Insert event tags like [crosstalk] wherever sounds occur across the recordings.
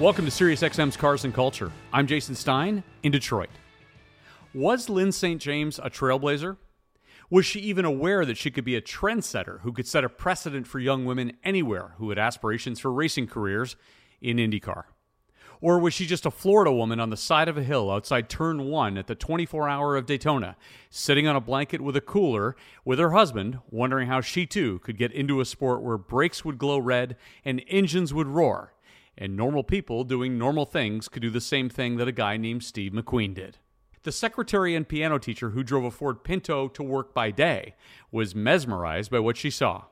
Welcome to SiriusXM's Cars and Culture. I'm Jason Stein in Detroit. Was Lyn St. James a trailblazer? Was she even aware that she could be a trendsetter who could set a precedent for young women anywhere who had aspirations for racing careers in IndyCar? Or was she just a Florida woman on the side of a hill outside Turn 1 at the 24 hour of Daytona, sitting on a blanket with a cooler with her husband, wondering how she too could get into a sport where brakes would glow red and engines would roar? And normal people doing normal things could do the same thing that a guy named Steve McQueen did. The secretary and piano teacher who drove a Ford Pinto to work by day was mesmerized by what she saw.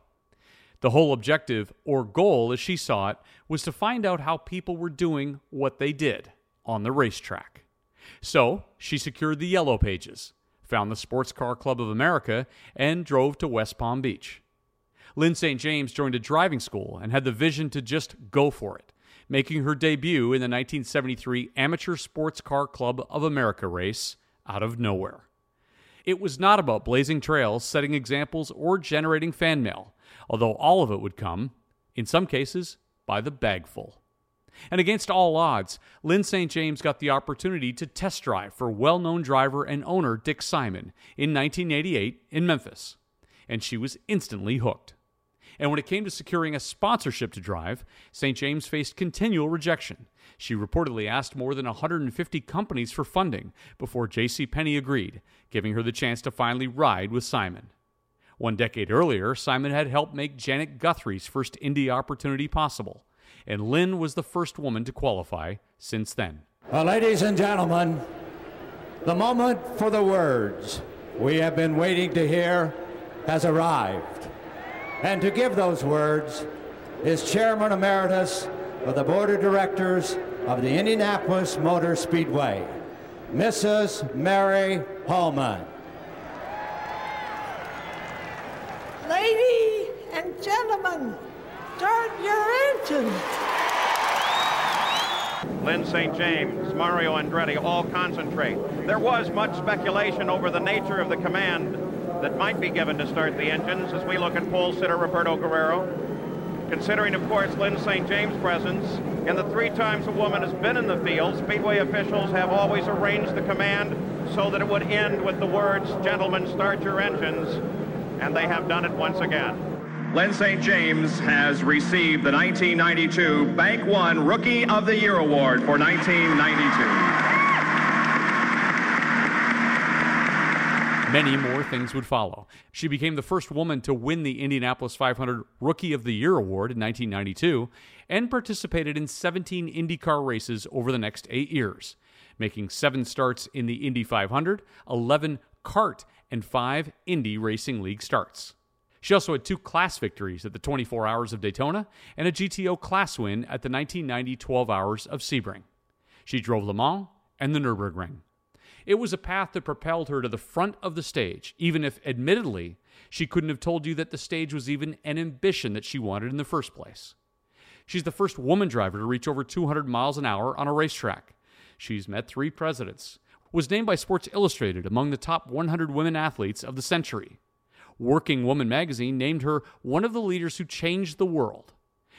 The whole objective, or goal as she saw it, was to find out how people were doing what they did on the racetrack. So she secured the Yellow Pages, found the Sports Car Club of America, and drove to West Palm Beach. Lyn St. James joined a driving school and had the vision to just go for it making her debut in the 1973 Amateur Sports Car Club of America race out of nowhere. It was not about blazing trails, setting examples, or generating fan mail, although all of it would come, in some cases, by the bagful. And against all odds, Lyn St. James got the opportunity to test drive for well known driver and owner Dick Simon in 1988 in Memphis. And she was instantly hooked. And when it came to securing a sponsorship to drive, St. James faced continual rejection. She reportedly asked more than 150 companies for funding before J.C. Penney agreed, giving her the chance to finally ride with Simon. One decade earlier, Simon had helped make Janet Guthrie's first Indy opportunity possible, and Lyn was the first woman to qualify since then. Well, ladies and gentlemen, the moment for the words we have been waiting to hear has arrived. And to give those words is Chairman Emeritus of the Board of Directors of the Indianapolis Motor Speedway, Mrs. Mary Hulman. Ladies and gentlemen, start your engines. Lyn St. James, Mario Andretti, all concentrate. There was much speculation over the nature of the command that might be given to start the engines as we look at pole sitter Roberto Guerrero. Considering, of course, Lyn St. James' presence, and the three times a woman has been in the field, Speedway officials have always arranged the command so that it would end with the words, gentlemen, start your engines, and they have done it once again. Lyn St. James has received the 1992 Bank One Rookie of the Year Award for 1992. Many more things would follow. She became the first woman to win the Indianapolis 500 Rookie of the Year award in 1992 and participated in 17 IndyCar races over the next eight years, making seven starts in the Indy 500, 11 CART, and five Indy Racing League starts. She also had two class victories at the 24 Hours of Daytona and a GTO class win at the 1990 12 Hours of Sebring. She drove Le Mans and the Nürburgring. It was a path that propelled her to the front of the stage, even if, admittedly, she couldn't have told you that the stage was even an ambition that she wanted in the first place. She's the first woman driver to reach over 200 miles an hour on a racetrack. She's met three presidents, was named by Sports Illustrated among the top 100 women athletes of the century. Working Woman magazine named her one of the leaders who changed the world.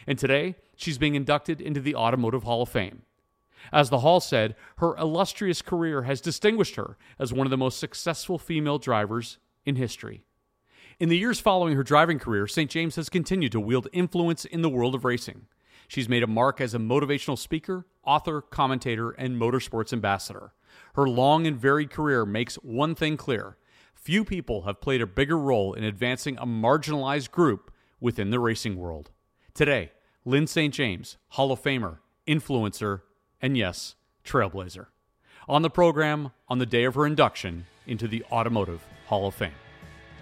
And today, she's being inducted into the Automotive Hall of Fame. As the Hall said, her illustrious career has distinguished her as one of the most successful female drivers in history. In the years following her driving career, St. James has continued to wield influence in the world of racing. She's made a mark as a motivational speaker, author, commentator, and motorsports ambassador. Her long and varied career makes one thing clear few people have played a bigger role in advancing a marginalized group within the racing world. Today, Lyn St. James, Hall of Famer, influencer, and yes, Trailblazer. On the program on the day of her induction into the Automotive Hall of Fame.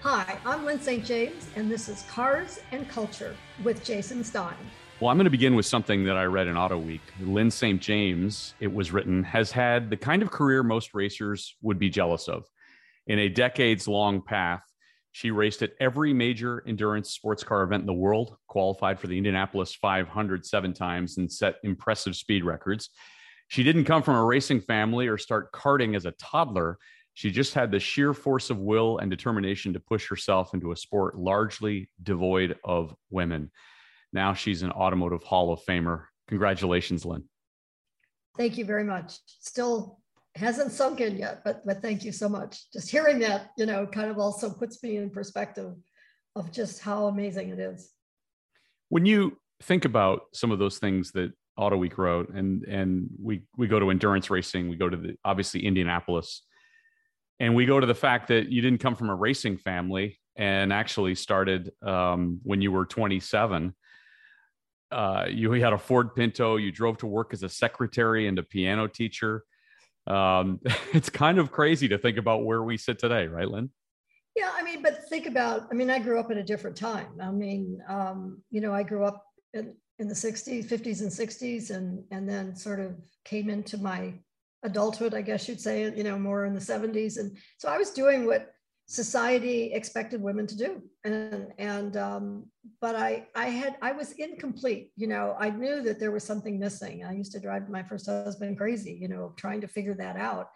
Hi, I'm Lyn St. James, and this is Cars and Culture with Jason Stein. Well, I'm going to begin with something that I read in Auto Week. Lyn St. James, it was written, has had the kind of career most racers would be jealous of. In a decades long path, she raced at every major endurance sports car event in the world, qualified for the Indianapolis 500 seven times, and set impressive speed records. She didn't come from a racing family or start karting as a toddler. She just had the sheer force of will and determination to push herself into a sport largely devoid of women. Now she's an automotive Hall of Famer. Congratulations, Lyn. Thank you very much. Still hasn't sunk in yet, but but thank you so much. Just hearing that, you know, kind of also puts me in perspective of just how amazing it is. When you think about some of those things that Auto Week wrote, and and we we go to endurance racing, we go to the obviously Indianapolis, and we go to the fact that you didn't come from a racing family and actually started um, when you were 27 uh, you had a Ford Pinto. You drove to work as a secretary and a piano teacher. Um, [laughs] it's kind of crazy to think about where we sit today, right, Lyn? Yeah, I mean, but think about. I mean, I grew up at a different time. I mean, um, you know, I grew up in, in the '60s, '50s, and '60s, and and then sort of came into my adulthood, I guess you'd say, you know, more in the '70s, and so I was doing what society expected women to do. And and um, but i i had i was incomplete you know i knew that there was something missing. I used to drive my first husband crazy you know trying to figure that out.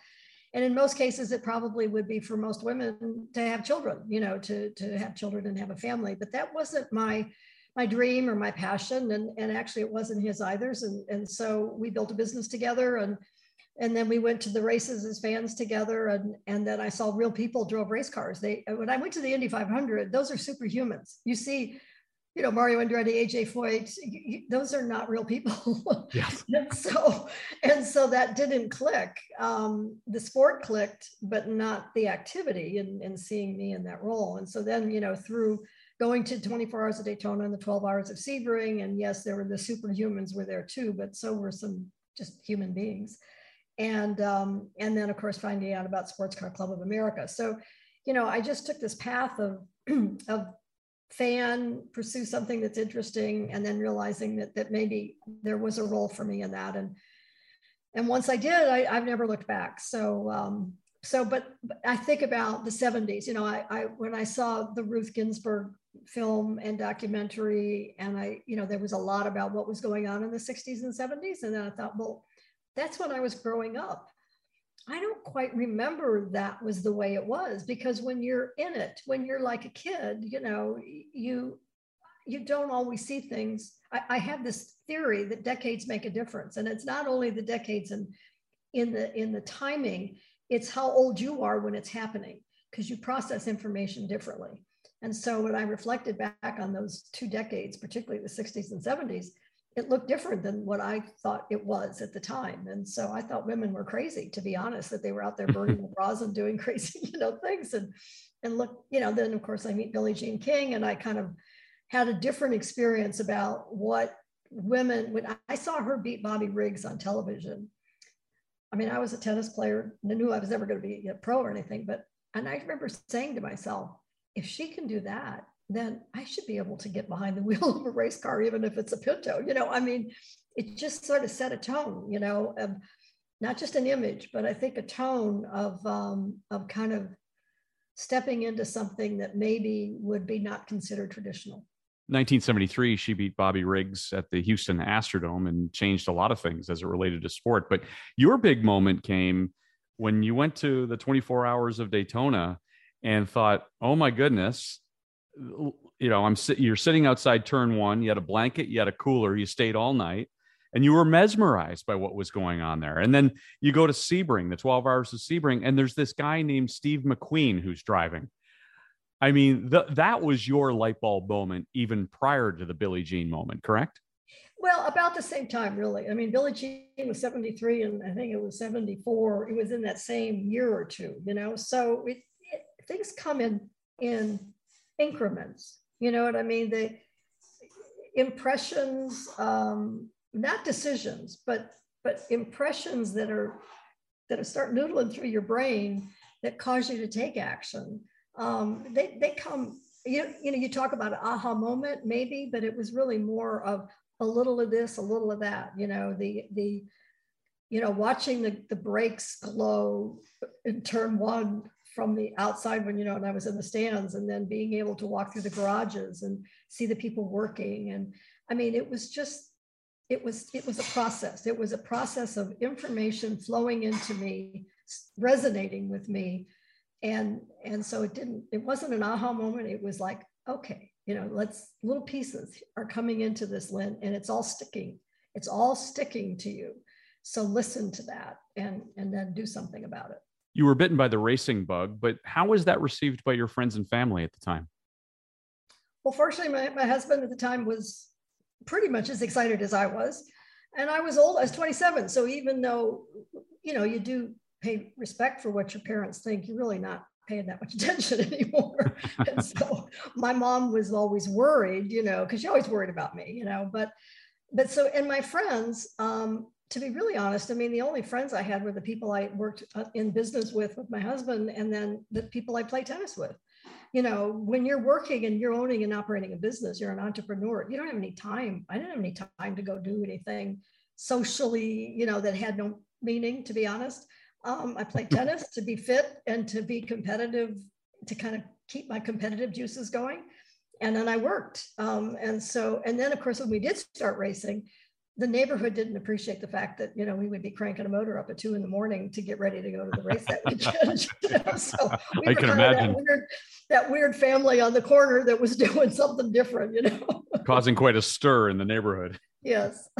And in most cases it probably would be for most women to have children you know to to have children and have a family. But that wasn't my my dream or my passion. And and actually it wasn't his either and and so we built a business together. And and then we went to the races as fans together and and then i saw real people drove race cars. They when i went to the indy 500 those are superhumans. You see you know mario andretti aj foyt those are not real people. [laughs] Yes. [laughs] and so and so that didn't click. Um, the sport clicked but not the activity and, and seeing me in that role. And so then you know through going to 24 hours of daytona and the 12 hours of sebring and yes there were the superhumans were there too but so were some just human beings and um, and then of course finding out about Sports Car Club of America. So, you know, I just took this path of [clears throat] of fan, pursue something that's interesting, and then realizing that that maybe there was a role for me in that. And and once I did, I, have never looked back. So um, so, but, but, I think about the 70s. You know, I, I when I saw the Ruth Ginsburg film and documentary, and I, you know, there was a lot about what was going on in the 60s and 70s, and then I thought, well that's when I was growing up. I don't quite remember that was the way it was because when you're in it, when you're like a kid, you know, you you don't always see things. I, I have this theory that decades make a difference, and it's not only the decades and in the in the timing, it's how old you are when it's happening because you process information differently. And so when I reflected back on those two decades, particularly the 60s and 70s, it looked different than what I thought it was at the time. And so I thought women were crazy, to be honest, that they were out there burning [laughs] the bras and doing [laughs] crazy, you know, things. And and look, you know, then of course I meet Billie Jean King and I kind of had a different experience about what women when I saw her beat Bobby Riggs on television. I mean, I was a tennis player, and I knew I was never going to be a pro or anything, but and I remember saying to myself, if she can do that, then I should be able to get behind the [laughs] wheel of a race car, even if it's a Pinto. You know, I mean, it just sort of set a tone, you know, of not just an image, but I think a tone of um, of kind of stepping into something that maybe would be not considered traditional. 1973, she beat Bobby Riggs at the Houston Astrodome and changed a lot of things as it related to sport. But your big moment came when you went to the 24 hours of Daytona and thought, oh my goodness, you know, I'm you're sitting outside turn one, you had a blanket, you had a cooler, you stayed all night and you were mesmerized by what was going on there. And then you go to Sebring, the 12 hours of Sebring, and there's this guy named Steve McQueen who's driving. I mean, that was your light bulb moment even prior to the Billie Jean moment, correct? Well, about the same time, really. I mean, Billie Jean was 73 and I think it was 74. It was in that same year or two, you know? So it, it, things come in, in increments. You know what I mean? The impressions, um, not decisions, but but impressions that are that are start noodling through your brain that cause you to take action. Um, they they come. You, you know, you talk about an aha moment, maybe, but it was really more of a little of this, a little of that. You know, the the you know, watching the the brakes glow in turn one from the outside when you know, and I was in the stands, and then being able to walk through the garages and see the people working, and I mean, it was just it was it was a process. It was a process of information flowing into me, resonating with me, and and so it didn't. It wasn't an aha moment. It was like, okay, you know, let's little pieces are coming into this Lyn, and it's all sticking. It's all sticking to you. So listen to that and and then do something about it. You were bitten by the racing bug, but how was that received by your friends and family at the time? Well, fortunately, my, my husband at the time was pretty much as excited as I was. And I was old, I was 27. So even though, you know, you do pay respect for what your parents think, you're really not paying that much [laughs] attention anymore. and [laughs] so my mom was always worried, you know, because she always worried about me, you know. But but so and my friends, um, to be really honest, I mean, the only friends I had were the people I worked uh, in business with with my husband, and then the people I play tennis with. You know, when you're working and you're owning and operating a business, you're an entrepreneur. You don't have any time. I didn't have any time to go do anything socially, you know, that had no meaning, to be honest. Um, I played tennis to be fit and to be competitive, to kind of keep my competitive juices going. And then I worked. Um, and so, and then of course, when we did start racing, the neighborhood didn't appreciate the fact that you know we would be cranking a motor up at two in the morning to get ready to go to the race that weekend. you know? So we I can imagine that weird, that weird, family on the corner that was [laughs] doing something different, you know, [laughs] causing quite a stir in the neighborhood. Yes [laughs]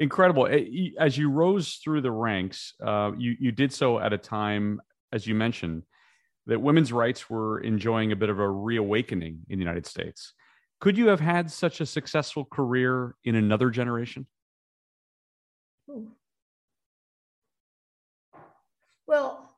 incredible. Eh, as you rose through the ranks, uh, you you did so at a time, as you mentioned, that women's rights were enjoying a bit of a reawakening in the United States. Could you have had such a successful career in another generation? Well,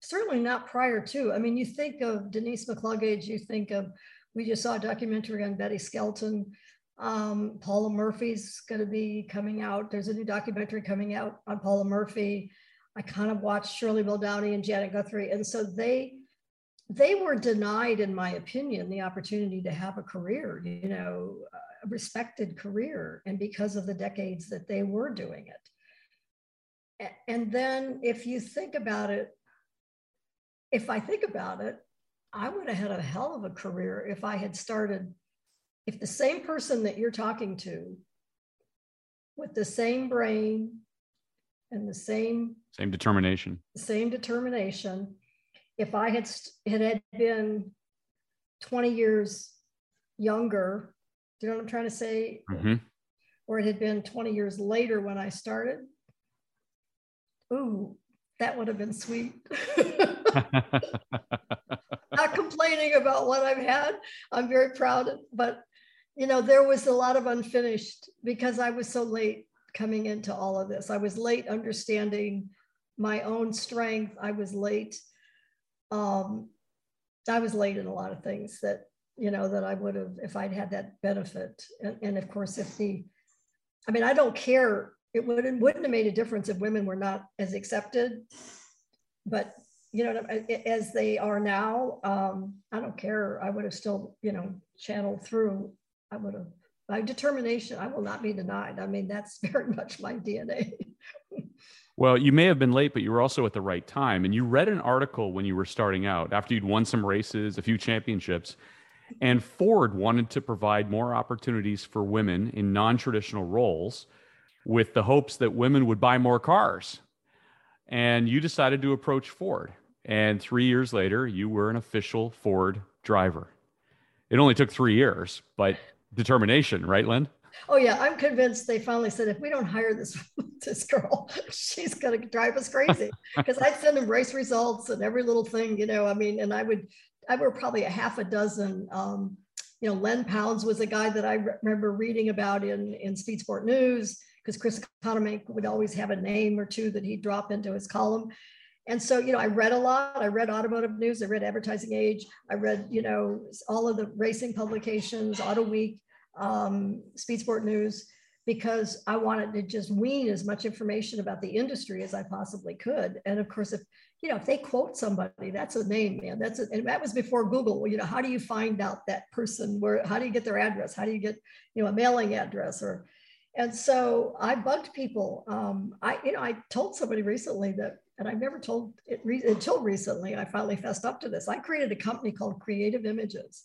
certainly not prior to. I mean, you think of Denise McCluggage, you think of, we just saw a documentary on Betty Skelton. Um, Paula Murphy's going to be coming out. There's a new documentary coming out on Paula Murphy. I kind of watched Shirley Muldowney and Janet Guthrie, and so they they were denied, in my opinion, the opportunity to have a career, you know, a respected career, and because of the decades that they were doing it. And then, if you think about it, if I think about it, I would have had a hell of a career if I had started if the same person that you're talking to with the same brain and the same same determination same determination if i had it had been 20 years younger do you know what i'm trying to say mm-hmm. or it had been 20 years later when i started ooh that would have been sweet [laughs] not complaining about what i've had i'm very proud but you know, there was a lot of unfinished because I was so late coming into all of this. I was late understanding my own strength. I was late. Um, I was late in a lot of things that, you know, that I would have if I'd had that benefit. And, and of course, if the, I mean, I don't care. It wouldn't, wouldn't have made a difference if women were not as accepted. But, you know, as they are now, um, I don't care. I would have still, you know, channeled through I would have, my determination, I will not be denied. I mean, that's [laughs] very much my DNA. Well, you may have been late, but you were also at the right time. And you read an article when you were starting out after you'd won some races, a few championships. And Ford wanted to provide more opportunities for women in non traditional roles with the hopes that women would buy more cars. And you decided to approach Ford. And three years later, you were an official Ford driver. It only took three years, but determination, right, Lyn? Oh yeah, I'm convinced they finally said if we don't hire this [laughs] this girl, she's gonna drive us crazy. [laughs] Because I'd send them race results and every little thing, you know. I mean, and I would, I were probably a half a dozen. Um, you know, Len Pounds was a guy that I re- remember reading about in in Speed Sport News because Chris Economaki would always have a name or two that he'd drop into his column. And so, you know, I read a lot. I read automotive news. I read Advertising Age. I read, you know, all of the racing publications, Auto Week, um, Speed Sport News. because I wanted to just wean as much information about the industry as I possibly could. And of course, if you know if they quote somebody, that's a name, man. That's a, and that was before Google. You know, how do you find out that person? Where? How do you get their address? How do you get you know a mailing address or? And so I bugged people. Um, I you know I told somebody recently that, and I've never told it re- until recently. I finally fessed up to this. I created a company called Creative Images,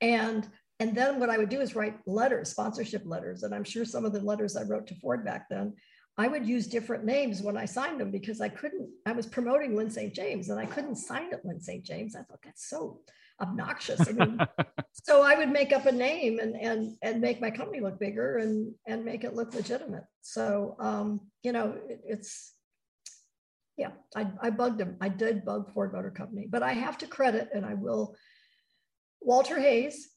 and and then what I would do is write letters, sponsorship letters. And I'm sure some of the letters I wrote to Ford back then, I would use different names when I signed them because I couldn't, I was promoting Lyn St. James and I couldn't sign it Lyn St. James. I thought that's so obnoxious. I mean, [laughs] so I would make up a name and and and make my company look bigger and and make it look legitimate. So um, you know, it, it's yeah, I, I bugged him. I did bug Ford Motor Company, but I have to credit, and I will, Walter Hayes,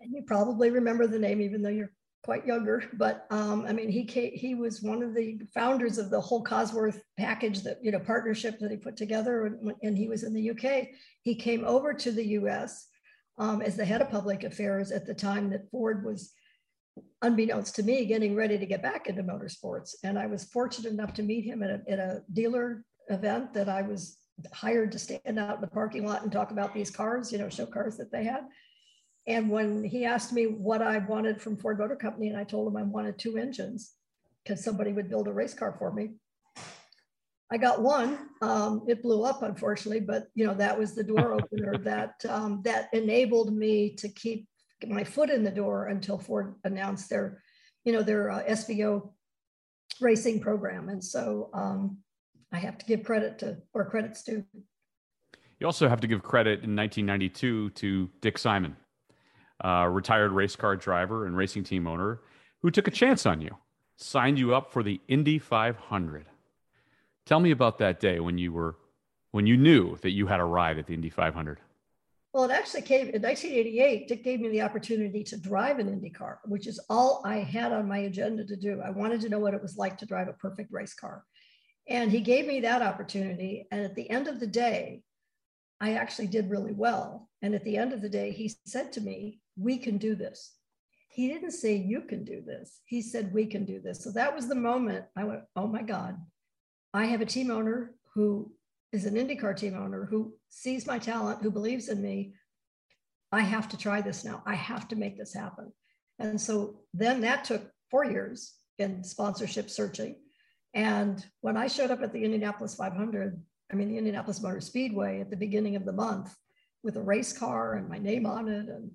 and you probably remember the name, even though you're quite younger. But um, I mean, he came, he was one of the founders of the whole Cosworth package that you know partnership that he put together, and, and he was in the UK. He came over to the US um, as the head of public affairs at the time that Ford was, unbeknownst to me, getting ready to get back into motorsports. And I was fortunate enough to meet him at a, at a dealer event that I was hired to stand out in the parking lot and talk about these cars, you know, show cars that they had. And when he asked me what I wanted from Ford Motor Company, and I told him I wanted two engines because somebody would build a race car for me. I got one. Um, it blew up, unfortunately, but you know that was the door [laughs] opener that um, that enabled me to keep my foot in the door until Ford announced their, you know, their uh, SVO racing program. And so um, I have to give credit to or credits to. You also have to give credit in 1992 to Dick Simon uh, retired race car driver and racing team owner, who took a chance on you, signed you up for the Indy 500. Tell me about that day when you were when you knew that you had a ride at the Indy 500. Well, it actually came in 1988. Dick gave me the opportunity to drive an Indy car, which is all I had on my agenda to do. I wanted to know what it was like to drive a perfect race car. And he gave me that opportunity. And at the end of the day, I actually did really well. And at the end of the day, he said to me, We can do this. He didn't say, You can do this. He said, We can do this. So that was the moment I went, Oh my God, I have a team owner who is an IndyCar team owner who sees my talent, who believes in me. I have to try this now. I have to make this happen. And so then that took four years in sponsorship searching. And when I showed up at the Indianapolis 500, I mean, the Indianapolis Motor Speedway at the beginning of the month with a race car and my name on it and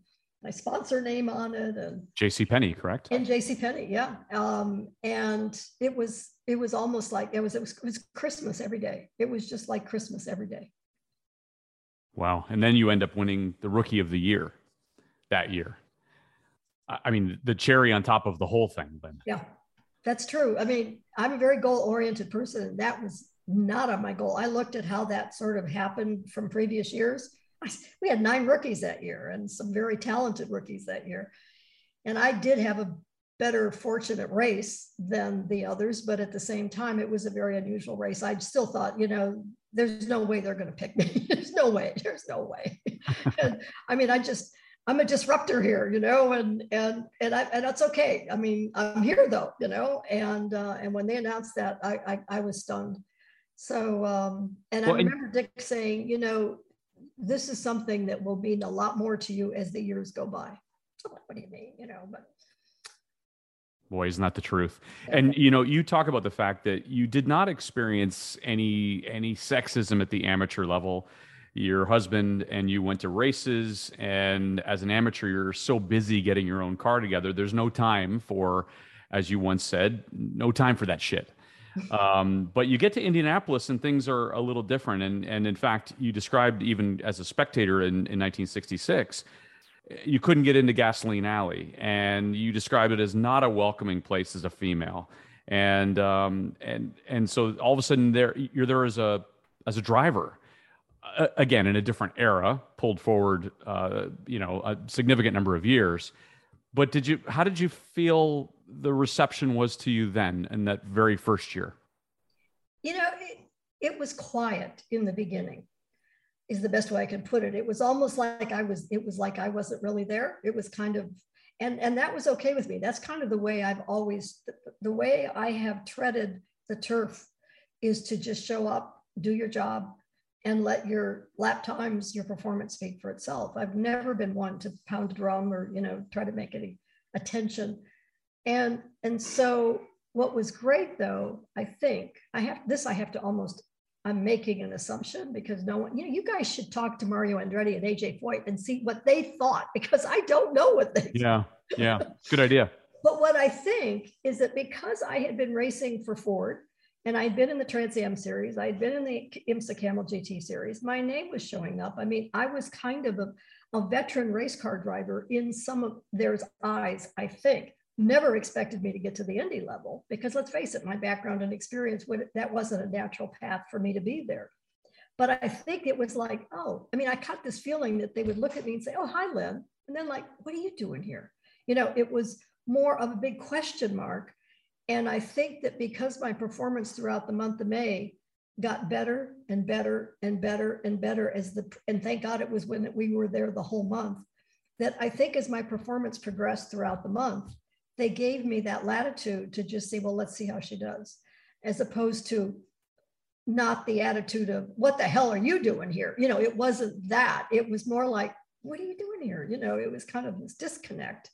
my sponsor name on it and JC Penney, correct? And JC Penney, yeah. Um, and it was it was almost like it was, it was it was Christmas every day. It was just like Christmas every day. Wow. And then you end up winning the rookie of the year that year. I mean, the cherry on top of the whole thing, then. Yeah, that's true. I mean, I'm a very goal oriented person. And that was not on my goal. I looked at how that sort of happened from previous years. We had nine rookies that year and some very talented rookies that year. And I did have a better fortunate race than the others, but at the same time, it was a very unusual race. I still thought, you know, there's no way they're going to pick me. [laughs] there's no way. There's no way. [laughs] and, I mean, I just, I'm a disruptor here, you know, and and and I, and that's okay. I mean, I'm here though, you know, and uh, and when they announced that, I I, I was stunned. So, um, and well, I remember and- Dick saying, you know, this is something that will mean a lot more to you as the years go by. So what do you mean, you know, but boy isn't that the truth? And you know you talk about the fact that you did not experience any any sexism at the amateur level. Your husband and you went to races and as an amateur you're so busy getting your own car together. There's no time for as you once said no time for that shit um, but you get to Indianapolis and things are a little different. And, and in fact, you described even as a spectator in, in 1966, you couldn't get into Gasoline Alley. And you described it as not a welcoming place as a female. And, um, and, and so all of a sudden there, you're there as a, as a driver. Uh, again, in a different era, pulled forward, uh, you know, a significant number of years. But did you? How did you feel the reception was to you then in that very first year? You know, it, it was quiet in the beginning is the best way I can put it. It was almost like I was, it was like I wasn't really there. It was kind of, and and that was okay with me that's kind of the way i've always the way i have treaded the turf is to just show up do your job and let your lap times your performance speak for itself i've never been one to pound a drum or you know try to make any attention and and so what was great though i think i have this i have to almost I'm making an assumption because no one, you know, you guys should talk to Mario Andretti and AJ Foyt and see what they thought because I don't know what they. Yeah, yeah, good idea. but what I think is that because I had been racing for Ford and I'd been in the Trans Am series, I'd been in the IMSA Camel GT series, my name was showing up. I mean, I was kind of a, a veteran race car driver in some of their eyes, I think never expected me to get to the Indy level because let's face it, my background and experience would that wasn't a natural path for me to be there. But I think it was like, oh, I mean, I got this feeling that they would look at me and say, oh, hi, Lyn. And then like, what are you doing here? You know, it was more of a big question mark. And I think that because my performance throughout the month of May got better and better and better and better as the, and thank God it was when we were there the whole month, that I think as my performance progressed throughout the month, they gave me that latitude to just say, well, let's see how she does, as opposed to not the attitude of what the hell are you doing here? You know, it wasn't that. It was more like, what are you doing here? You know, it was kind of this disconnect.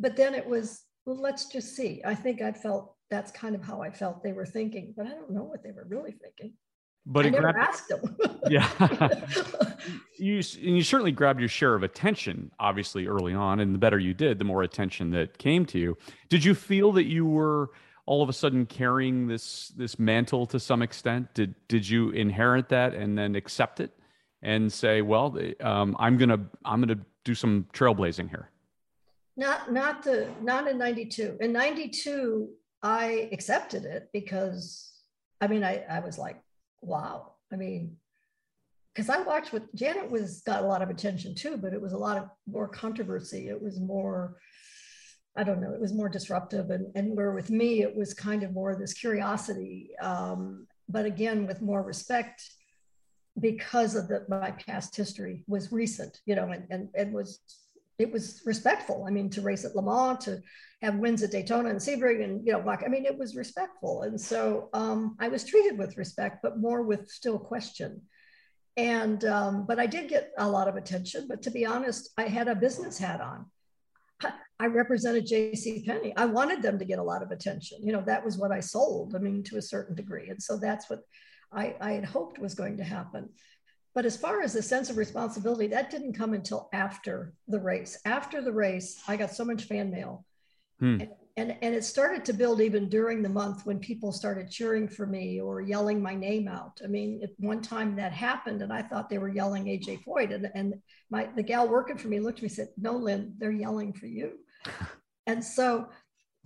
But then it was, well, let's just see. I think I felt that's kind of how I felt they were thinking, but I don't know what they were really thinking but I never grabbed, asked them. [laughs] yeah, [laughs] you and you certainly grabbed your share of attention, obviously early on, and the better you did, the more attention that came to you. Did you feel that you were all of a sudden carrying this this mantle to some extent? Did did you inherit that and then accept it and say, well, um, I'm gonna I'm gonna do some trailblazing here? Not not the not in '92. In '92, I accepted it because I mean I I was like wow. I mean, because I watched what Janet was got a lot of attention too, but it was a lot of more controversy. It was more, I don't know, it was more disruptive. And, and where with me, it was kind of more this curiosity, um, but again, with more respect because of the, my past history was recent, you know, and, and, and was it was respectful. I mean, to race at Le Mans, to have wins at Daytona and Sebring, and you know, like I mean, it was respectful, and so um, I was treated with respect, but more with still question. And um, but I did get a lot of attention. But to be honest, I had a business hat on. I represented J.C. Penney. I wanted them to get a lot of attention. You know, that was what I sold. I mean, to a certain degree, and so that's what I, I had hoped was going to happen. But as far as the sense of responsibility, that didn't come until after the race. After the race, I got so much fan mail. Hmm. And, and, and it started to build even during the month when people started cheering for me or yelling my name out. I mean, at one time that happened, and I thought they were yelling AJ Foyt. And, and my the gal working for me looked at me and said, No, Lyn, they're yelling for you. [laughs] and so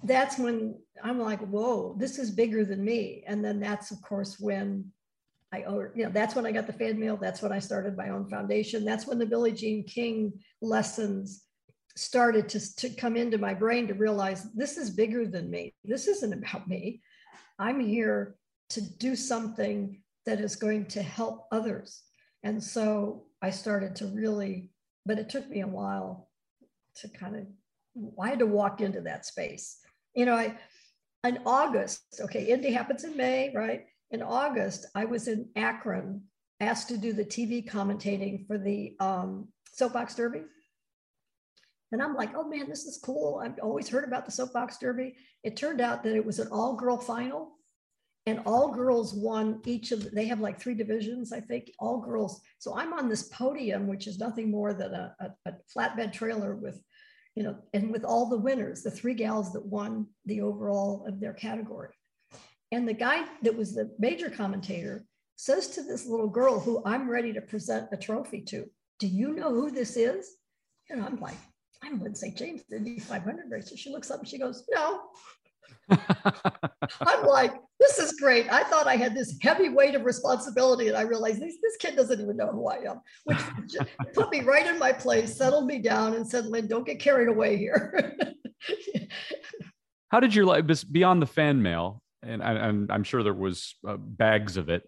that's when I'm like, whoa, this is bigger than me. And then that's of course when I you know, that's when I got the fan mail. That's when I started my own foundation. That's when the Billie Jean King lessons started to, to come into my brain to realize this is bigger than me. This isn't about me. I'm here to do something that is going to help others. And so I started to really, but it took me a while to kind of, I had to walk into that space. You know, I, in August, okay, Indy happens in May, right? In August, I was in Akron, asked to do the TV commentating for the um, Soapbox Derby. And I'm like, oh man, this is cool. I've always heard about the Soapbox Derby. It turned out that it was an all girl final, and all girls won each of, they have like three divisions, I think, all girls. So I'm on this podium, which is nothing more than a, a, a flatbed trailer with, you know, and with all the winners, the three gals that won the overall of their category. And the guy that was the major commentator says to this little girl who I'm ready to present a trophy to, Do you know who this is? And I'm like, I'm Lyn St. James, the Indy 500 racer. She looks up and she goes, No. [laughs] I'm like, this is great. I thought I had this heavy weight of responsibility, and I realized this, this kid doesn't even know who I am, which put me right in my place, settled me down, and said, Lyn, don't get carried away here. [laughs] How did your life, beyond the fan mail, and I, am I'm sure there was uh, bags of it.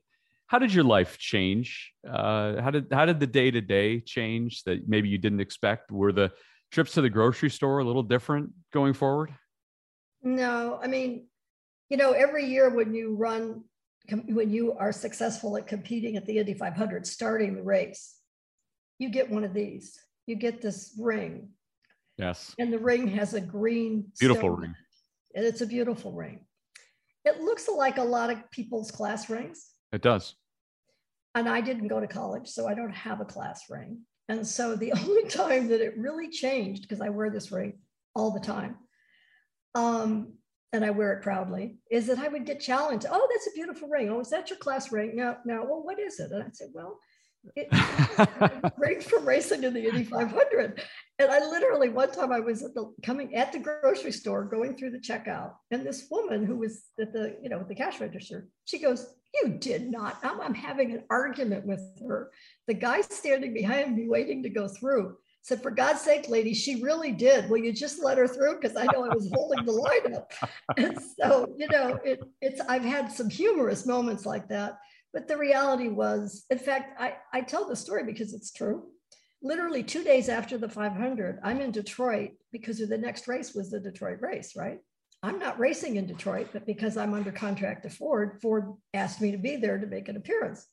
How did your life change? Uh, how did how did the day to day change that maybe you didn't expect? Were the Trips to the grocery store a little different going forward? No, I mean, you know, every year when you run, when you are successful at competing at the Indy 500, starting the race, you get one of these. You get this ring. Yes. And the ring has a green, beautiful ring. And it's a beautiful ring. It looks like a lot of people's class rings. It does. And I didn't go to college, so I don't have a class ring. And so the [laughs] only time that it really changed, because I wear this ring all the time, um, and I wear it proudly, is that I would get challenged. Oh, that's a beautiful ring. Oh, is that your class ring? No, no. Well, what is it? And I'd say, well, it [laughs] ring from racing in the Indy 500. And I literally one time I was at the coming at the grocery store going through the checkout, and this woman who was at the you know the cash register, she goes, "You did not." I'm, I'm having an argument with her. The guy standing behind me waiting to go through said, "For God's sake, lady, she really did. Will you just let her through? Because I know I was holding the line up." [laughs] And so you know, it, it's I've had some humorous moments like that. But the reality was, in fact, I, I tell the story because it's true literally two days after the 500, I'm in Detroit because the next race was the Detroit race, right? I'm not racing in Detroit, but because I'm under contract to Ford, Ford asked me to be there to make an appearance.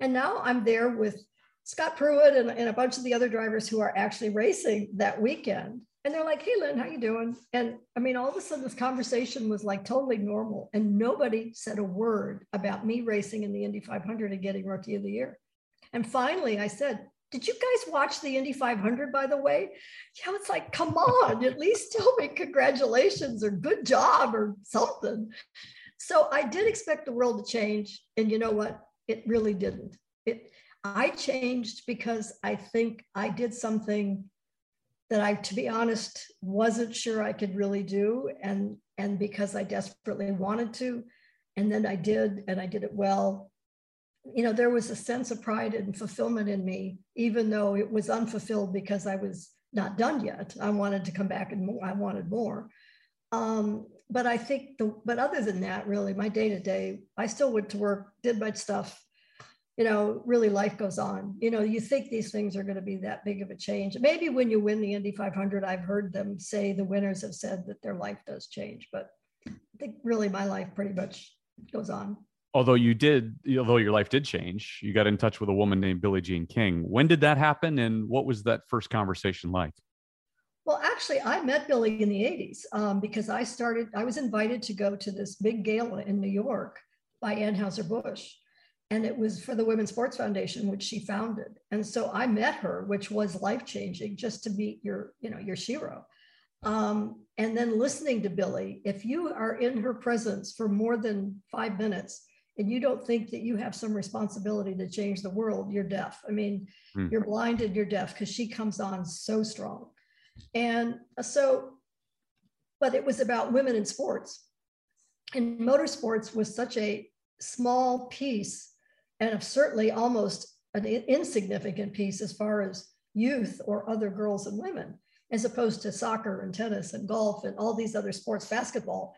And now I'm there with Scott Pruett and, and a bunch of the other drivers who are actually racing that weekend. And they're like, hey, Lyn, how you doing? And I mean, all of a sudden this conversation was like totally normal. And nobody said a word about me racing in the Indy 500 and getting rookie of the year. And finally I said, did you guys watch the Indy 500, by the way? Yeah, it's like, come on, at least tell me congratulations or good job or something. So I did expect the world to change. And you know what? It really didn't. It, I changed because I think I did something that I, to be honest, wasn't sure I could really do. And, and because I desperately wanted to. And then I did, and I did it well you know, there was a sense of pride and fulfillment in me, even though it was unfulfilled because I was not done yet. I wanted to come back and more, I wanted more. Um, but I think the, but other than that, really, my day to day, I still went to work, did my stuff. You know, really life goes on. You know, you think these things are going to be that big of a change. Maybe when you win the Indy 500, I've heard them say the winners have said that their life does change, but I think really my life pretty much goes on although you did although your life did change you got in touch with a woman named billie jean king. When did that happen and what was that first conversation like? Well actually i met billie in the 80s um, because i started i was invited to go to this big gala in new york by anheuser-busch and it was for the women's sports foundation which she founded. And so i met her which was life changing just to meet your you know your shero um, and then listening to billie if you are in her presence for more than five minutes and you don't think that you have some responsibility to change the world, you're deaf. I mean, mm. you're blinded, you're deaf because she comes on so strong. And so, but it was about women in sports. And motorsports was such a small piece and certainly almost an insignificant piece as far as youth or other girls and women, as opposed to soccer and tennis and golf and all these other sports, basketball.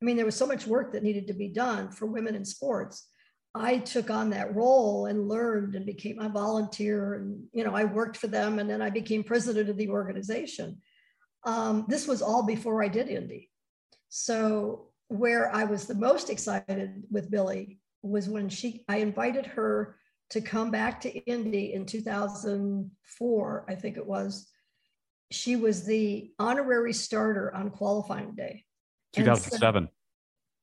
I mean, there was so much work that needed to be done for women in sports. I took on that role and learned and became a volunteer. And, you know, I worked for them and then I became president of the organization. Um, this was all before I did Indy. So, where I was the most excited with Billie was when she, I invited her to come back to Indy in 2004, I think it was. She was the honorary starter on qualifying day. 2007.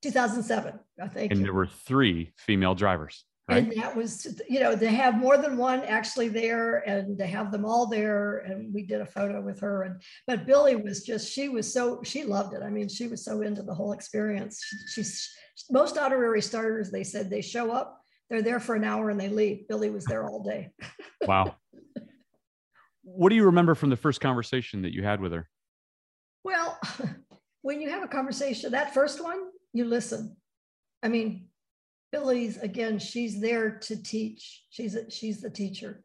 2007, I think. And there were three female drivers. Right? And that was, you know, to have more than one actually there and to have them all there. And we did a photo with her. And but Billie was just, she was so, she loved it. I mean, she was so into the whole experience. She's most honorary starters, they said they show up, they're there for an hour and they leave. Billie was there all day. [laughs] wow. What do you remember from the first conversation that you had with her? Well, when you have a conversation, that first one, you listen. I mean, Billie's again, she's there to teach. She's a, she's the teacher.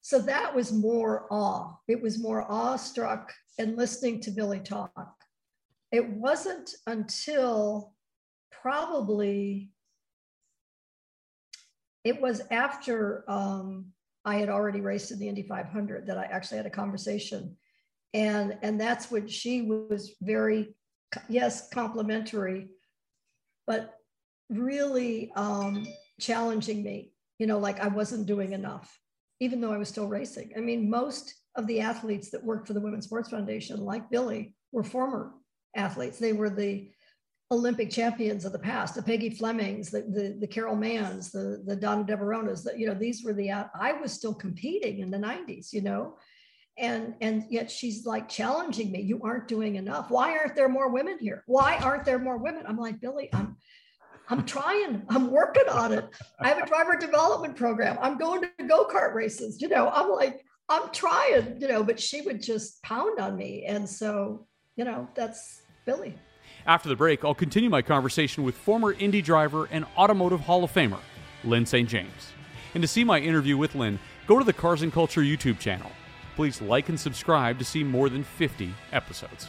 So that was more awe. It was more awestruck and listening to Billie talk. It wasn't until probably it was after um, I had already raced in the Indy 500 that I actually had a conversation and and that's what she was very yes complimentary but really um, challenging me you know like i wasn't doing enough even though i was still racing. I mean most of the athletes that worked for the women's sports foundation like billie were former athletes. They were the olympic champions of the past the peggy flemings the, the, the carol manns the, the donna de varonas that you know these were the i was still competing in the 90s you know and and yet she's like challenging me you aren't doing enough. Why aren't there more women here? Why aren't there more women? I'm like billie i'm i'm trying. I'm working on it. I have a driver development program. I'm going to go-kart races you know. I'm like i'm trying you know but she would just pound on me. And so you know that's billie. After the break i'll continue my conversation with former indy driver and automotive hall of famer lyn st james. And to see my interview with lyn go to the cars and culture youtube channel please like and subscribe to see more than 50 episodes.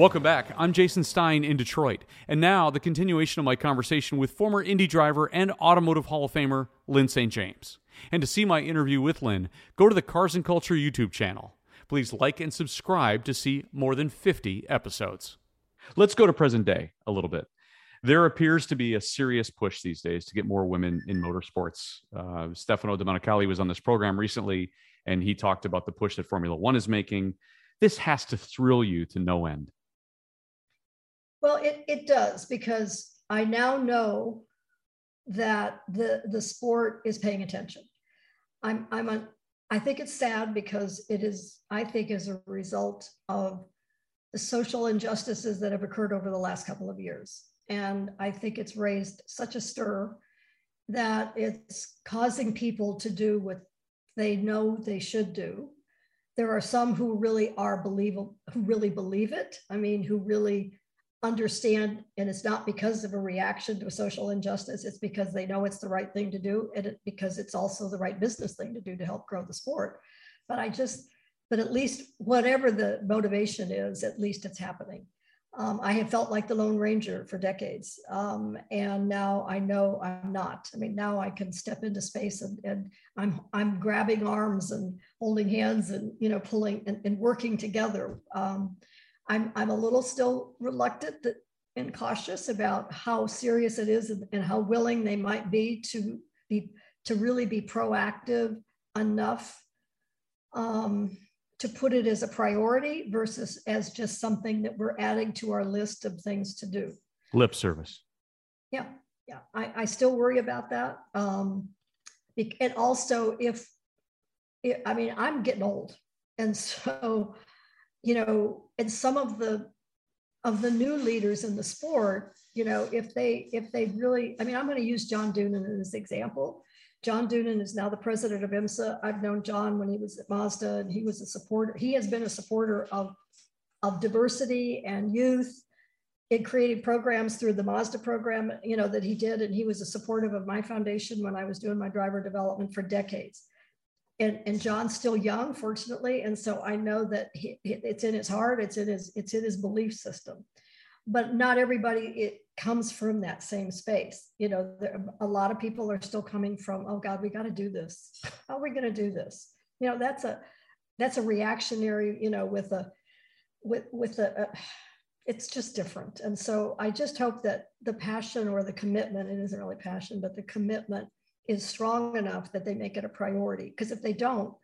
Welcome back. I'm Jason Stein in Detroit. And now, the continuation of my conversation with former Indy driver and Automotive Hall of Famer Lyn St. James. And to see my interview with Lyn, go to the Cars and Culture YouTube channel. Please like and subscribe to see more than 50 episodes. Let's go to present day a little bit. There appears to be a serious push these days to get more women in motorsports. Uh, Stefano Domenicali was on this program recently, and he talked about the push that Formula One is making. This has to thrill you to no end. Well, it, it does because I now know that the the sport is paying attention. I'm I'm a, I think it's sad because it is I think as a result of the social injustices that have occurred over the last couple of years. And I think it's raised such a stir that it's causing people to do what they know they should do. There are some who really are believable, who really believe it. I mean, who really understand, and it's not because of a reaction to social injustice, it's because they know it's the right thing to do, and it, because it's also the right business thing to do to help grow the sport. But I just, but at least whatever the motivation is, at least it's happening. Um, I have felt like the Lone Ranger for decades. Um, and now I know I'm not. I mean, now I can step into space and, and I'm, I'm grabbing arms and holding hands and, you know, pulling and, and working together. Um, I'm, I'm a little still reluctant and cautious about how serious it is and, and how willing they might be to be to really be proactive enough um, to put it as a priority versus as just something that we're adding to our list of things to do. Lip service. Yeah, yeah. I, I still worry about that. Um, and also, if, I mean, I'm getting old, and [laughs] so you know, and some of the of the new leaders in the sport, you know, if they if they really, I mean, I'm going to use John Doonan as an example. John Doonan is now the president of IMSA. I've known John when he was at Mazda, and he was a supporter. He has been a supporter of of diversity and youth. It created programs through the Mazda program, you know, that he did, and he was a supportive of my foundation when I was doing my driver development for decades and, and John's still young, fortunately, and so I know that he, it's in his heart, it's in his it's in his belief system. But not everybody it comes from that same space. You know, there, a lot of people are still coming from, oh God, we got to do this. How are we going to do this? You know, that's a that's a reactionary. You know, with a with with a, a it's just different. And so I just hope that the passion or the commitment, it isn't really passion, but the commitment is strong enough that they make it a priority. Because if they don't,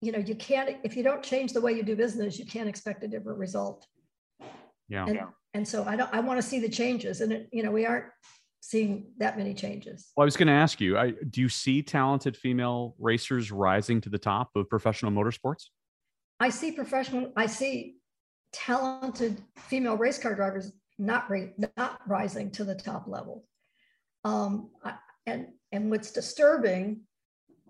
you know, you can't, if you don't change the way you do business, you can't expect a different result. Yeah. And, and so I don't, I want to see the changes. And, it, you know, we aren't seeing that many changes. Well, I was going to ask you, I, do you see talented female racers rising to the top of professional motorsports? I see professional, I see talented female race car drivers not, not rising to the top level. Um, I, and and what's disturbing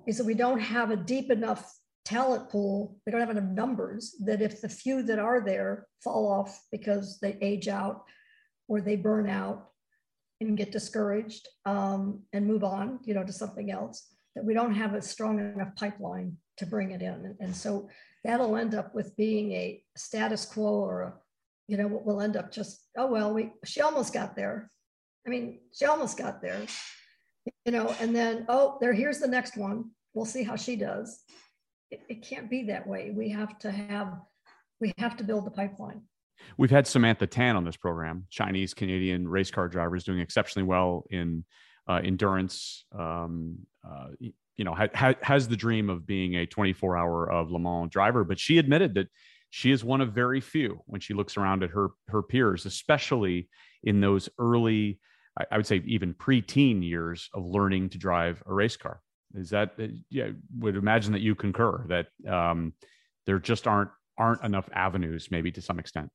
is that we don't have a deep enough talent pool. We don't have enough numbers that if the few that are there fall off because they age out or they burn out and get discouraged um, and move on, you know, to something else, that we don't have a strong enough pipeline to bring it in. And, and so that'll end up with being a status quo or a, you know, we'll end up just, oh, well, we, she almost got there. I mean, she almost got there, you know, and then, oh, there, here's the next one. We'll see how she does. It, it can't be that way. We have to have, we have to build the pipeline. We've had Samantha Tan on this program, Chinese Canadian race car drivers doing exceptionally well in uh, endurance. Um, uh, you know, ha- has the dream of being a 24 hour of Le Mans driver, but she admitted that she is one of very few when she looks around at her her peers, especially in those early, I, would say even pre-teen years of learning to drive a race car. Is that uh, yeah? Would imagine that you concur that um, there just aren't aren't enough avenues, maybe to some extent.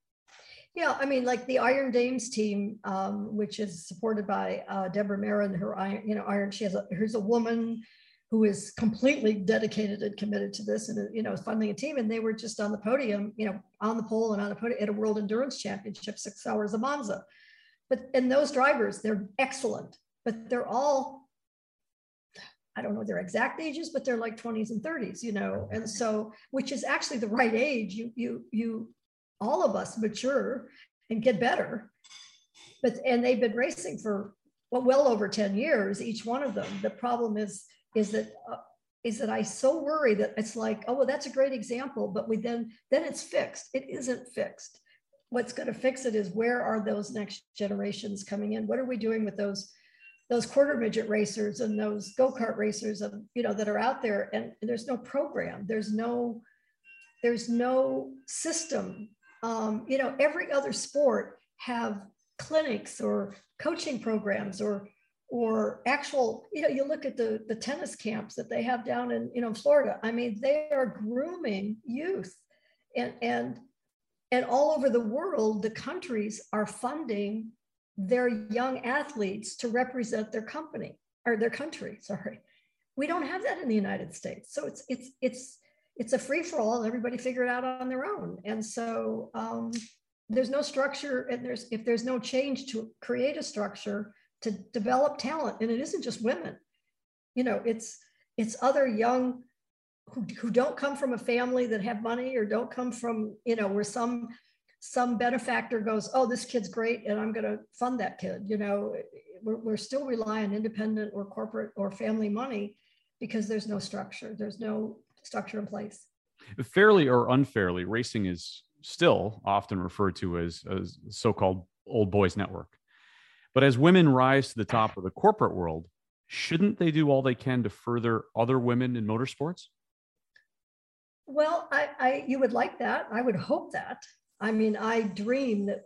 Yeah, I mean, like the Iron Dames team, um, which is supported by uh, Deborah Marin, her iron, you know, Iron. She has a here's a woman who is completely dedicated and committed to this, and you know, funding a team. And they were just on the podium, you know, on the pole and on the podium at a World Endurance Championship, six hours of Monza. But and those drivers, they're excellent, but they're all I don't know their exact ages, but they're like 20s and 30s, you know, and so which is actually the right age. You you you all of us mature and get better. But and they've been racing for well, well over 10 years, each one of them. The problem is is that uh, is that I so worry that it's like, oh well, that's a great example, but we then then it's fixed. It isn't fixed. What's going to fix it is where are those next generations coming in? What are we doing with those those quarter midget racers and those go-kart racers of you know that are out there and, there's no program there's no there's no system um, you know, every other sport have clinics or coaching programs or or actual, you know, you look at the the tennis camps that they have down in, you know, Florida. I mean, they are grooming youth and and and all over the world, the countries are funding their young athletes to represent their company or their country. [laughs] Sorry, we don't have that in the United States. So it's it's it's it's a free for all. Everybody figure it out on their own. And so um, there's no structure, and there's if there's no change to create a structure to develop talent, and it isn't just women. You know, it's it's other young who, who don't come from a family that have money or don't come from you know where some some benefactor goes, oh, this kid's great, and I'm going to fund that kid. You know, we're, we're still relying on independent or corporate or family money because there's no structure. There's no structure in place. Fairly or unfairly, racing is still often referred to as a so-called old boys network. But as women rise to the top of the corporate world, shouldn't they do all they can to further other women in motorsports? Well, I, I you would like that. I would hope that. I mean, I dream that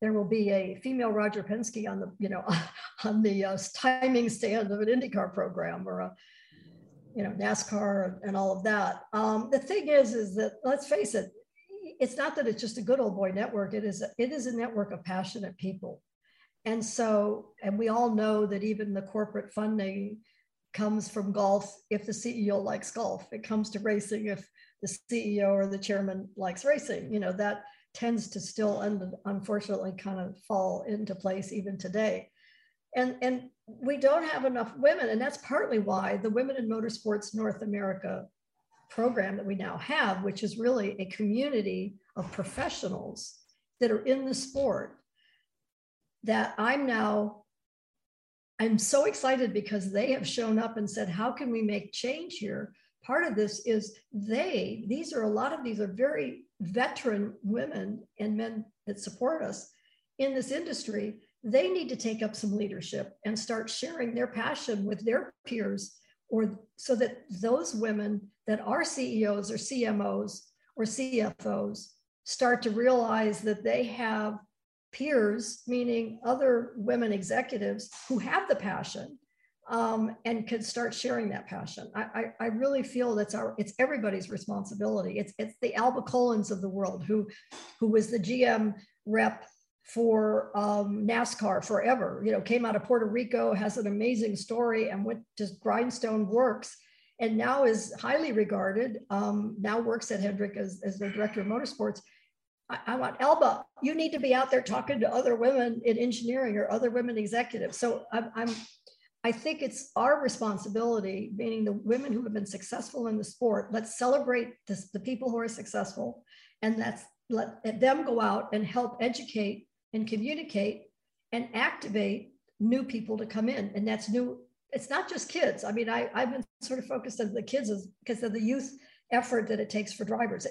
there will be a female Roger Penske on the, you know, [laughs] on the uh, timing stand of an IndyCar program or a you know, NASCAR and all of that. Um, the thing is, is that let's face it, it's not that it's just a good old boy network. It is, a, it is a network of passionate people. And so, and we all know that even the corporate funding comes from golf if the CEO likes golf. It comes to racing if the CEO or the chairman likes racing. You know, that tends to still, and unfortunately, kind of fall into place even today and and we don't have enough women and that's partly why the women in motorsports north america program that we now have which is really a community of professionals that are in the sport that i'm now i'm so excited because they have shown up and said how can we make change here? Part of this is they these are a lot of these are very veteran women and men that support us in this industry. They need to take up some leadership and start sharing their passion with their peers or so that those women that are CEOs or CMOs or CFOs start to realize that they have peers, meaning other women executives who have the passion um, and can start sharing that passion. I, I, I, really feel that's our it's everybody's responsibility. It's it's the Alba Colon of the world who who was the GM rep for um, NASCAR forever. You know, came out of Puerto Rico, has an amazing story, and went to Grindstone Works and now is highly regarded. Um, now works at Hendrick as, as the director of motorsports. I, want Alba. You need to be out there talking to other women in engineering or other women executives. So I'm, I'm I think it's our responsibility, meaning the women who have been successful in the sport. Let's celebrate this, the people who are successful, and let's let them go out and help educate and communicate and activate new people to come in. And that's new it's not just kids. I mean, I, I've been sort of focused on the kids because of the youth effort that it takes for drivers.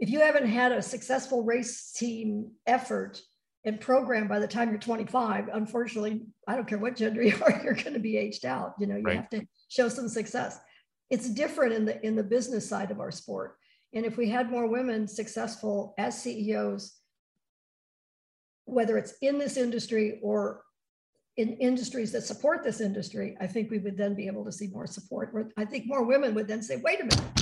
If you haven't had a successful race team effort and program by the time you're 25, unfortunately, I don't care what gender [laughs] you are, you're going to be aged out. You know, you right. have to show some success. It's different in the in the business side of our sport. And if we had more women successful as CEOs, whether it's in this industry or in industries that support this industry, I think we would then be able to see more support. I think more women would then say, wait a minute,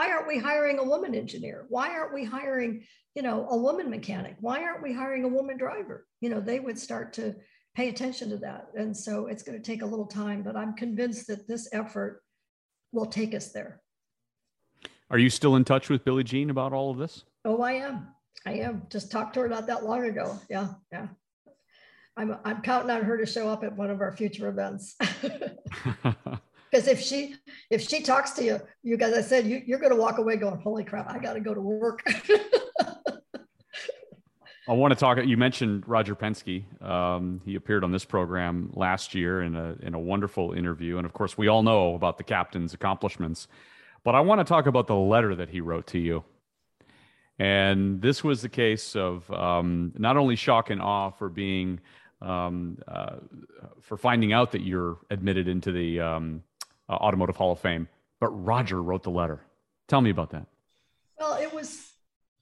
why aren't we hiring a woman engineer? Why aren't we hiring, you know, a woman mechanic? Why aren't we hiring a woman driver? You know, they would start to pay attention to that. And so it's going to take a little time, but I'm convinced that this effort will take us there. Are you still in touch with Billie Jean about all of this? Oh, I am. I am. Just talked to her not that long ago. Yeah, yeah. I'm, I'm counting on her to show up at one of our future events. [laughs] [laughs] Because if she if she talks to you, you guys, I said you, you're going to walk away going, "Holy crap! I got to go to work." [laughs] I want to talk. You mentioned Roger Penske. Um, he appeared on this program last year in a in a wonderful interview, and of course, we all know about the captain's accomplishments. But I want to talk about the letter that he wrote to you. And this was the case of um, not only shock and awe for being um, uh, for finding out that you're admitted into the um, uh, Automotive Hall of Fame. But Roger wrote the letter. Tell me about that. Well, it was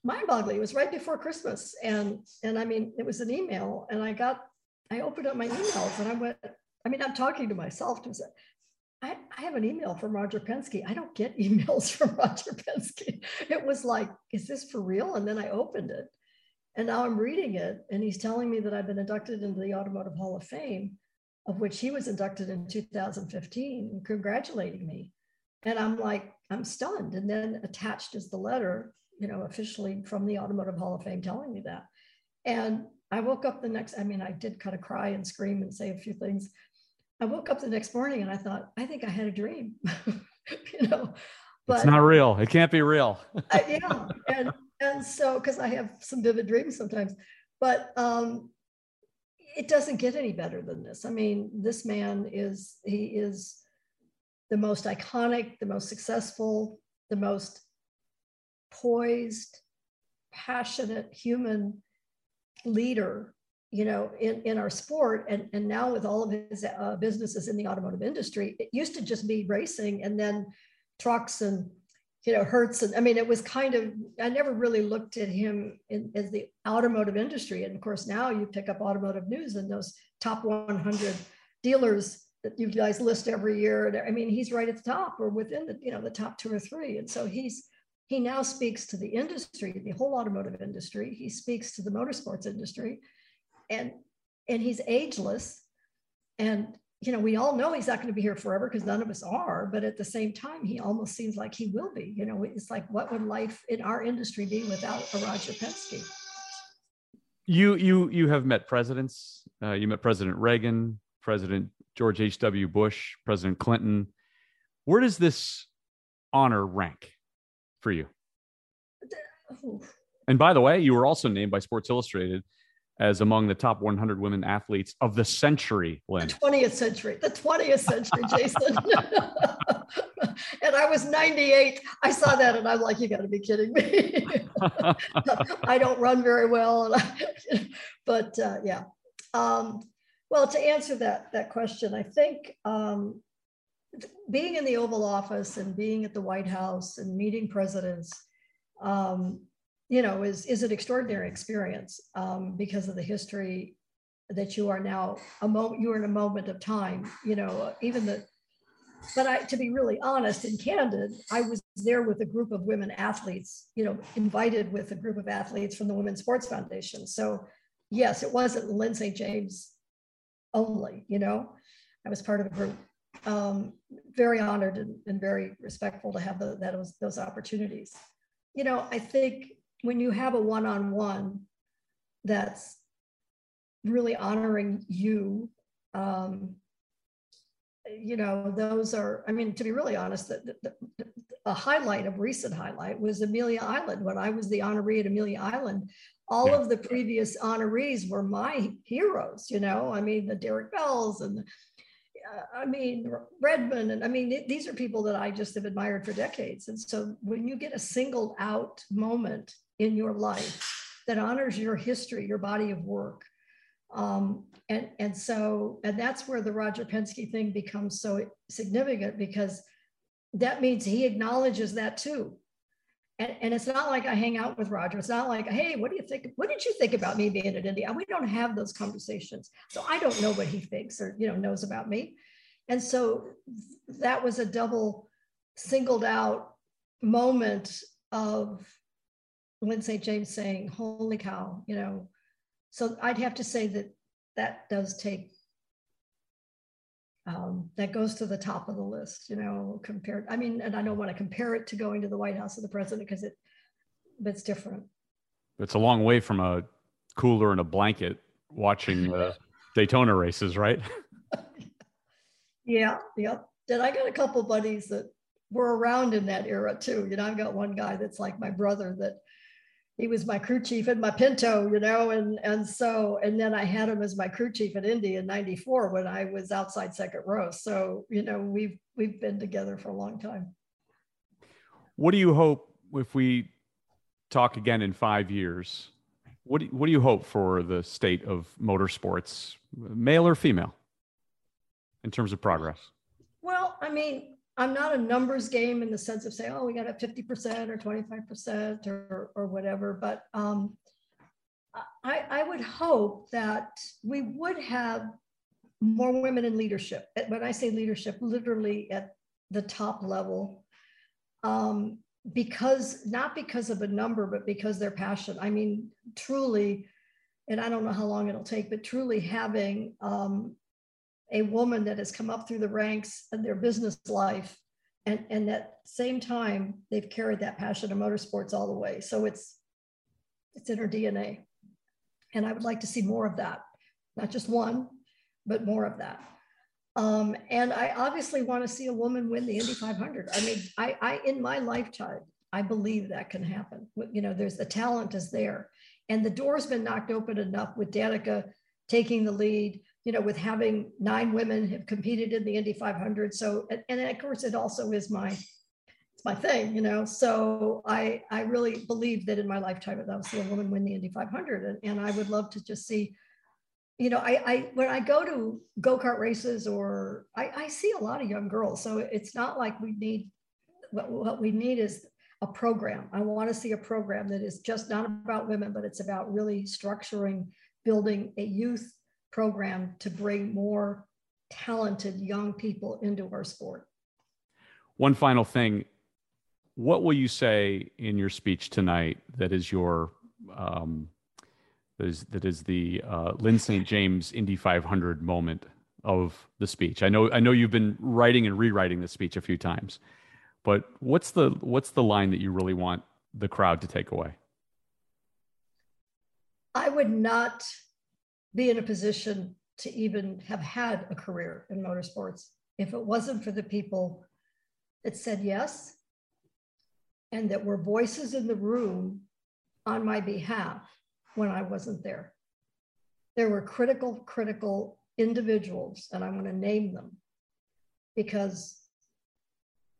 mind-boggling. It was right before Christmas, and and I mean, it was an email, and I got, I opened up my emails, and I went. I mean, I'm talking to myself to say, I, I have an email from Roger Penske. I don't get [laughs] emails from Roger Penske. It was like, is this for real? And then I opened it, and now I'm reading it, and he's telling me that I've been inducted into the Automotive Hall of Fame, of which he was inducted in 2015, congratulating me. And I'm like, I'm stunned. And then attached is the letter, you know, officially from the Automotive Hall of Fame telling me that. And I woke up the next, I mean, I did kind of cry and scream and say a few things. I woke up the next morning and I thought, I think I had a dream, [laughs] you know. But it's not real. It can't be real. I, yeah. And and so because I have some vivid dreams sometimes, but um, it doesn't get any better than this. I mean, this man is he is the most iconic, the most successful, the most poised, passionate human leader you know in, in our sport and, and now with all of his uh, businesses in the automotive industry it used to just be racing and then trucks and you know, Hertz. And I mean, it was kind of, I never really looked at him in, as the automotive industry. And of course, now you pick up automotive news and those top 100 dealers that you guys list every year. I mean, he's right at the top or within the, you know, the top two or three. And so he's, he now speaks to the industry, the whole automotive industry. He speaks to the motorsports industry and, and he's ageless. And you know, we all know he's not going to be here forever because none of us are, but at the same time, he almost seems like he will be. You know, it's like, what would life in our industry be without a Roger Penske? You you you have met presidents. Uh, you met President Reagan, President George H. W. Bush, President Clinton. Where does this honor rank for you? And by the way, you were also named by Sports Illustrated as among the top 100 women athletes of the century, Lyn. The 20th century, the 20th century, Jason. [laughs] and I was 98. I saw that and I'm like, you got to be kidding me. [laughs] I don't run very well. I, [laughs] but uh, yeah. Um, well, to answer that, that question, I think um, being in the Oval Office and being at the White House and meeting presidents, um, you know, is, is an extraordinary experience um, because of the history that you are now a moment, you're in a moment of time, you know, even the, but I, to be really honest and candid, I was there with a group of women athletes, you know, invited with a group of athletes from the Women's Sports Foundation. So yes, it wasn't St. James only, you know, I was part of a group. um, very honored and, and, very respectful to have the, that was, those opportunities. You know, I think when you have a one-on-one that's really honoring you, um, you know, those are, I mean, to be really honest, the, the, the, a highlight, of recent highlight was Amelia Island. When I was the honoree at Amelia Island, all of the previous honorees were my heroes, you know, I mean, the Derek Bells and the, uh, I mean, Redman, and I mean, these are people that I just have admired for decades. And so when you get a singled out moment in your life that honors your history, your body of work, um, and, and so, and that's where the Roger Penske thing becomes so significant because that means he acknowledges that too. And, and it's not like I hang out with Roger. It's not like, hey, what do you think? What did you think about me being at Indy? We don't have those conversations. So I don't know what he thinks or, you know, knows about me. And so that was a double singled out moment of Lyn St. James saying, holy cow, you know. So I'd have to say that that does take um, that goes to the top of the list, you know, compared. I mean, and I don't want to compare it to going to the White House of the president because it, it's different. It's a long way from a cooler and a blanket watching the [laughs] Daytona races, right? [laughs] yeah, yep. And I got a couple buddies that were around in that era too. You know, I've got one guy that's like my brother that he was my crew chief in my Pinto, you know, and and so and then I had him as my crew chief at Indy in '94 when I was outside second row. So you know, we've we've been together for a long time. What do you hope if we talk again in five years? What do, what do you hope for the state of motorsports, male or female, in terms of progress? Well, I mean, I'm not a numbers game in the sense of saying, oh, we got a 50% or 25% or, or whatever, but um, I, I would hope that we would have more women in leadership. When I say leadership, literally at the top level, um, because not because of a number, but because they're passionate. I mean, truly, and I don't know how long it'll take, but truly having um, a woman that has come up through the ranks in their business life and and at the same time they've carried that passion of motorsports all the way. So it's it's in her dna and i would like to see more of that not just one but more of that. Um, and i obviously want to see a woman win the indy 500 i mean i i in my lifetime i believe that can happen. You know there's the talent is there. And the door's been knocked open enough with danica taking the lead you know, with having nine women have competed in the Indy 500. So, and, and of course, it also is my it's my thing, you know. So I I really believe that in my lifetime that I'll see a woman win the Indy 500, and, and I would love to just see, you know, I I when I go to go kart races or I, I see a lot of young girls. So it's not like we need what, what we need is a program. I want to see a program that is just not about women, but it's about really structuring, building a youth program to bring more talented young people into our sport. One final thing. What will you say in your speech tonight that is your um, that is that is the uh, Lyn St. James Indy 500 moment of the speech? I know I know you've been writing and rewriting the speech a few times, but what's the what's the line that you really want the crowd to take away? I would not be in a position to even have had a career in motorsports if it wasn't for the people that said yes and that were voices in the room on my behalf when I wasn't there. There were critical, critical individuals, and I'm going to name them because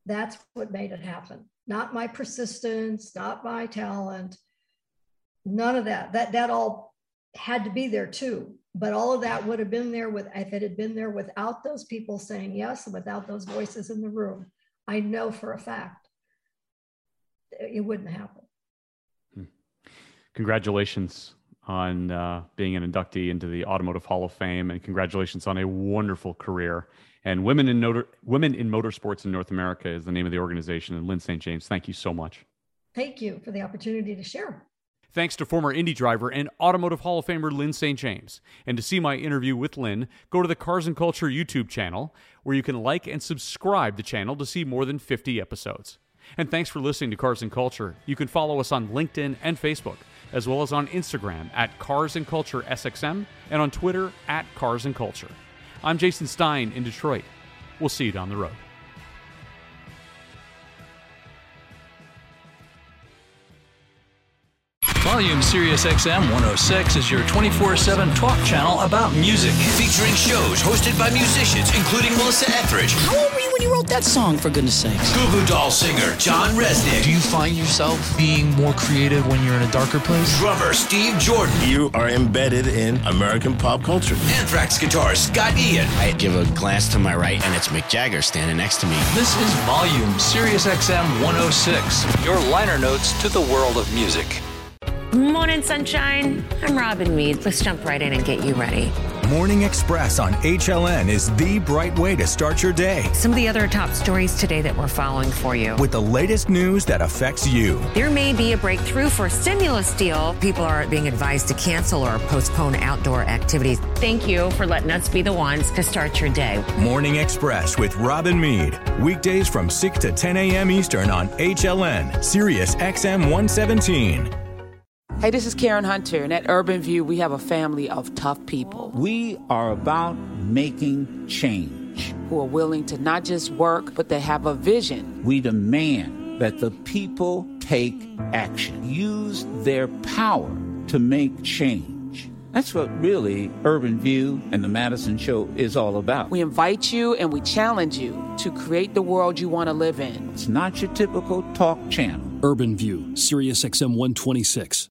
that's what made it happen. Not my persistence, not my talent, none of that. That that all had to be there too. But all of that would have been there with if it had been there without those people saying yes and without those voices in the room. I know for a fact it wouldn't happen. Hmm. Congratulations on uh, being an inductee into the Automotive Hall of Fame, and congratulations on a wonderful career. And Women in, Notor- Women in Motorsports in North America is the name of the organization. And Lyn St. James, thank you so much. Thank you for the opportunity to share. Thanks to former Indy driver and Automotive Hall of Famer Lyn St. James. And to see my interview with Lyn, go to the Cars and Culture YouTube channel, where you can like and subscribe the channel to see more than 50 episodes. And thanks for listening to Cars and Culture. You can follow us on LinkedIn and Facebook, as well as on Instagram at Cars and Culture SXM and on Twitter at Cars and Culture. I'm Jason Stein in Detroit. We'll see you down the road. Volume Sirius XM 106 is your 24 7 talk channel about music. Featuring shows hosted by musicians, including Melissa Etheridge. How old were you when you wrote that song, for goodness sakes? Goo Goo Doll singer John Rzeznik. Do you find yourself being more creative when you're in a darker place? Drummer Steve Jordan. You are embedded in American pop culture. Anthrax guitarist Scott Ian. I give a glance to my right, and it's Mick Jagger standing next to me. This is Volume Sirius XM 106, your liner notes to the world of music. Morning, sunshine. I'm Robin Meade. Let's jump right in and get you ready. Morning Express on HLN is the bright way to start your day. Some of the other top stories today that we're following for you. With the latest news that affects you. There may be a breakthrough for a stimulus deal. People are being advised to cancel or postpone outdoor activities. Thank you for letting us be the ones to start your day. Morning Express with Robin Meade. Weekdays from 6 to 10 a.m. Eastern on HLN, Sirius XM 117. Hey, this is Karen Hunter, and at Urban View, we have a family of tough people. We are about making change. Who are willing to not just work, but they have a vision. We demand that the people take action, use their power to make change. That's what really Urban View and the Madison Show is all about. We invite you and we challenge you to create the world you want to live in. It's not your typical talk channel. Urban View, Sirius XM 126.